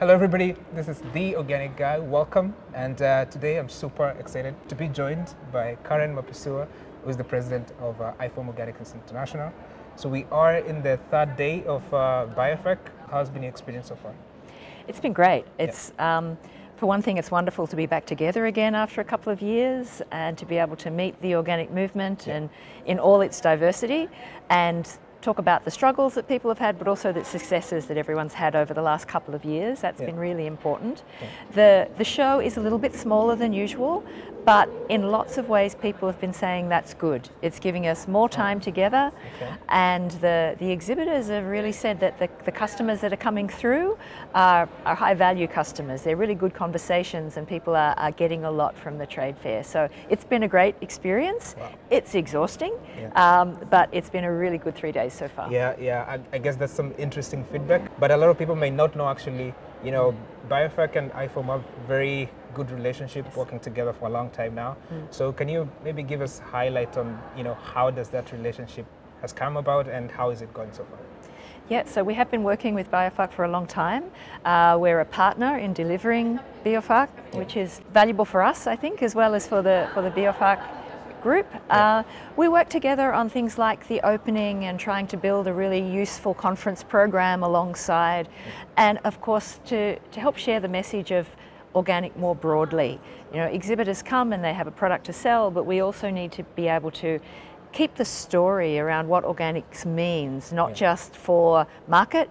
Hello, everybody. This is the Organic Guy. Welcome. And uh, today I'm super excited to be joined by Karen Mapusua, who is the president of uh, IFOAM Organics International. So we are in the third day of uh, BIOFACH. How's been your experience so far? It's been great. It's um, for one thing, it's wonderful to be back together again after a couple of years and to be able to meet the organic movement and in all its diversity and talk about the struggles that people have had, but also the successes that everyone's had over the last couple of years. That's Yeah. been really important. The the show is a little bit smaller than usual, but in lots of ways, people have been saying that's good. It's giving us more time together, Okay. and the the exhibitors have really said that the, the customers that are coming through are, are high value customers. They're really good conversations, and people are, are getting a lot from the trade fair. So it's been a great experience. Wow. It's exhausting, Yeah. um, but it's been a really good three days so far. Yeah, yeah. I, I guess that's some interesting feedback. But a lot of people may not know actually, you know, BIOFACH and IFOAM have a very good relationship working together for a long time now. So can you maybe give us highlight on, you know, how does that relationship has come about and how is it going so far? Yeah, so we have been working with BIOFACH for a long time. Uh, we're a partner in delivering BIOFACH, which is valuable for us, I think, as well as for the for the BIOFACH group. Uh, we work together on things like the opening and trying to build a really useful conference program alongside, and of course to to help share the message of organic more broadly. You know, exhibitors come and they have a product to sell, but we also need to be able to keep the story around what organics means, not Yeah. just for market,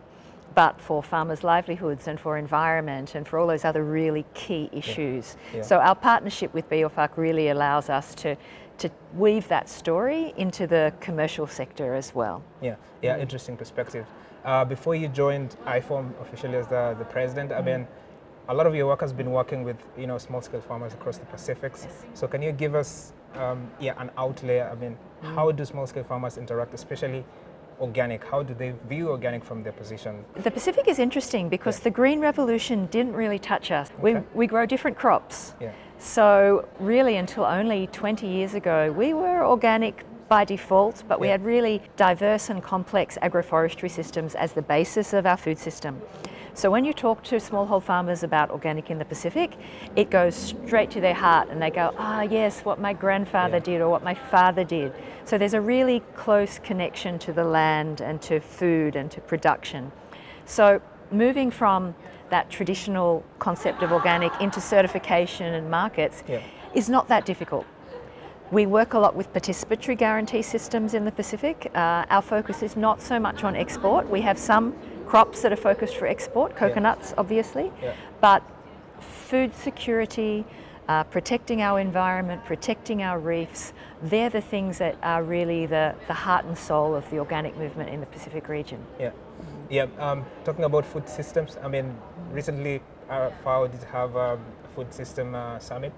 but for farmers' livelihoods and for environment and for all those other really key issues. Yeah. So our partnership with BIOFACH really allows us to, to weave that story into the commercial sector as well. Yeah, yeah, interesting perspective. Uh, before you joined IFOAM officially as the, the president, I mean, a lot of your work has been working with you know small scale farmers across the Pacifics. So can you give us um, yeah an outlay? I mean, how do small scale farmers interact, especially organic? How do they view organic from their position? The Pacific is interesting because Yeah. the green revolution didn't really touch us. We, we grow different crops. Yeah, So, really, until only 20 years ago, we were organic by default, but we Yeah. had really diverse and complex agroforestry systems as the basis of our food system. So, when you talk to smallhold farmers about organic in the Pacific, it goes straight to their heart and they go, ah, yes, what my grandfather Yeah. did or what my father did. So, there's a really close connection to the land and to food and to production. So, moving from that traditional concept of organic into certification and markets Yeah. is not that difficult. We work a lot with participatory guarantee systems in the Pacific. Uh, our focus is not so much on export. We have some crops that are focused for export, coconuts, obviously, Yeah. but food security, uh, protecting our environment, protecting our reefs, they're the things that are really the, the heart and soul of the organic movement in the Pacific region. yeah, yeah. Um, talking about food systems, I mean, recently our FAO did have a food system uh, summit,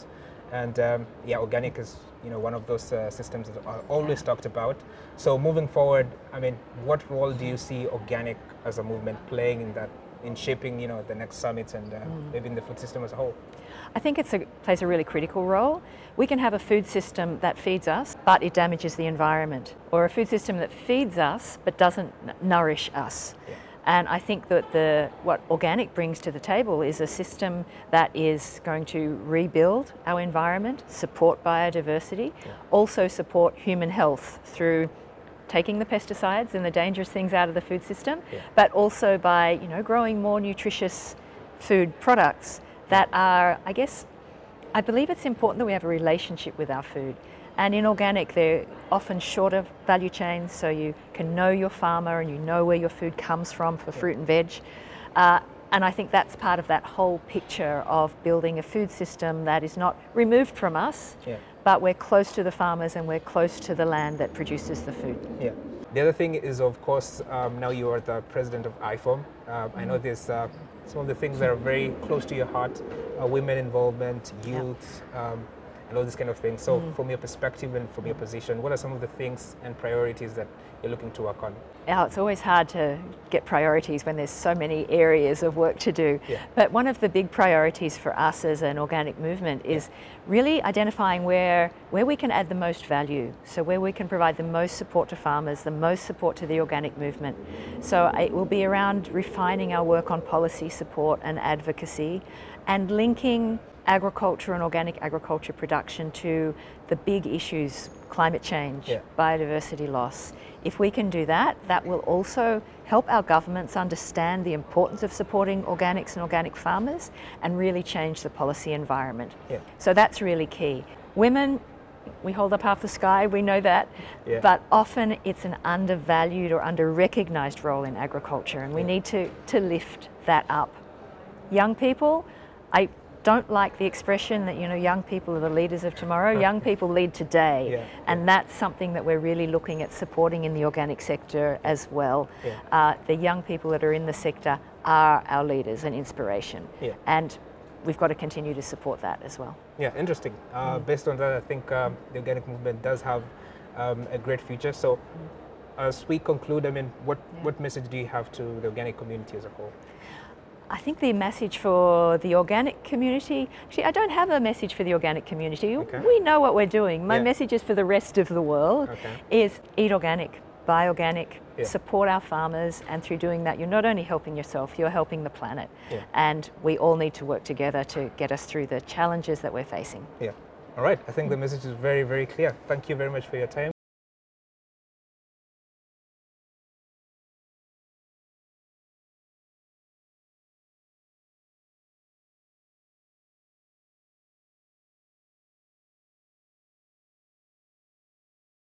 and um, yeah, organic is you know one of those uh, systems that are always talked about. So moving forward, I mean, what role do you see organic as a movement playing in that, in shaping you know the next summits and uh, maybe in the food system as a whole? I think it plays a really critical role. We can have a food system that feeds us, but it damages the environment, or a food system that feeds us but doesn't n- nourish us. Yeah. And I think that the, what organic brings to the table is a system that is going to rebuild our environment, support biodiversity, also support human health through taking the pesticides and the dangerous things out of the food system, Yeah. but also by you know growing more nutritious food products that are, I guess, I believe it's important that we have a relationship with our food. And in organic, they're often shorter value chains, so you can know your farmer and you know where your food comes from for fruit and veg. Uh, and I think that's part of that whole picture of building a food system that is not removed from us, Yeah. but we're close to the farmers and we're close to the land that produces the food. Yeah. The other thing is, of course, um, now you are the president of IFOAM. Uh, I know there's uh, some of the things that are very close to your heart: uh, women involvement, youth, um, and all these kind of things. So, mm. from your perspective and from your position, what are some of the things and priorities that you're looking to work on? Now, it's always hard to get priorities when there's so many areas of work to do. Yeah. But one of the big priorities for us as an organic movement is really identifying where, where we can add the most value. So, where we can provide the most support to farmers, the most support to the organic movement. So, it will be around refining our work on policy support and advocacy and linking agriculture and organic agriculture production to the big issues climate change, Yeah. biodiversity loss. If we can do that, that will also help our governments understand the importance of supporting organics and organic farmers and really change the policy environment. Yeah. So that's really key. Women, we hold up half the sky, we know that, Yeah. but often it's an undervalued or under recognized role in agriculture, and we need to, to lift that up. Young people, I don't like the expression that you know young people are the leaders of tomorrow. young people lead today, Yeah, and that's something that we're really looking at supporting in the organic sector as well. Yeah. Uh, the young people that are in the sector are our leaders and inspiration, Yeah. and we've got to continue to support that as well. Yeah, interesting. Uh, Based on that, I think um, the organic movement does have um, a great future. So, as we conclude, I mean, what, what message do you have to the organic community as a whole? I think the message for the organic community, actually, I don't have a message for the organic community. Okay. We know what we're doing. My Yeah. message is for the rest of the world Okay. is eat organic, buy organic, Yeah. support our farmers, and through doing that, you're not only helping yourself, you're helping the planet. Yeah. And we all need to work together to get us through the challenges that we're facing. Yeah. All right. I think the message is very, very clear. Thank you very much for your time.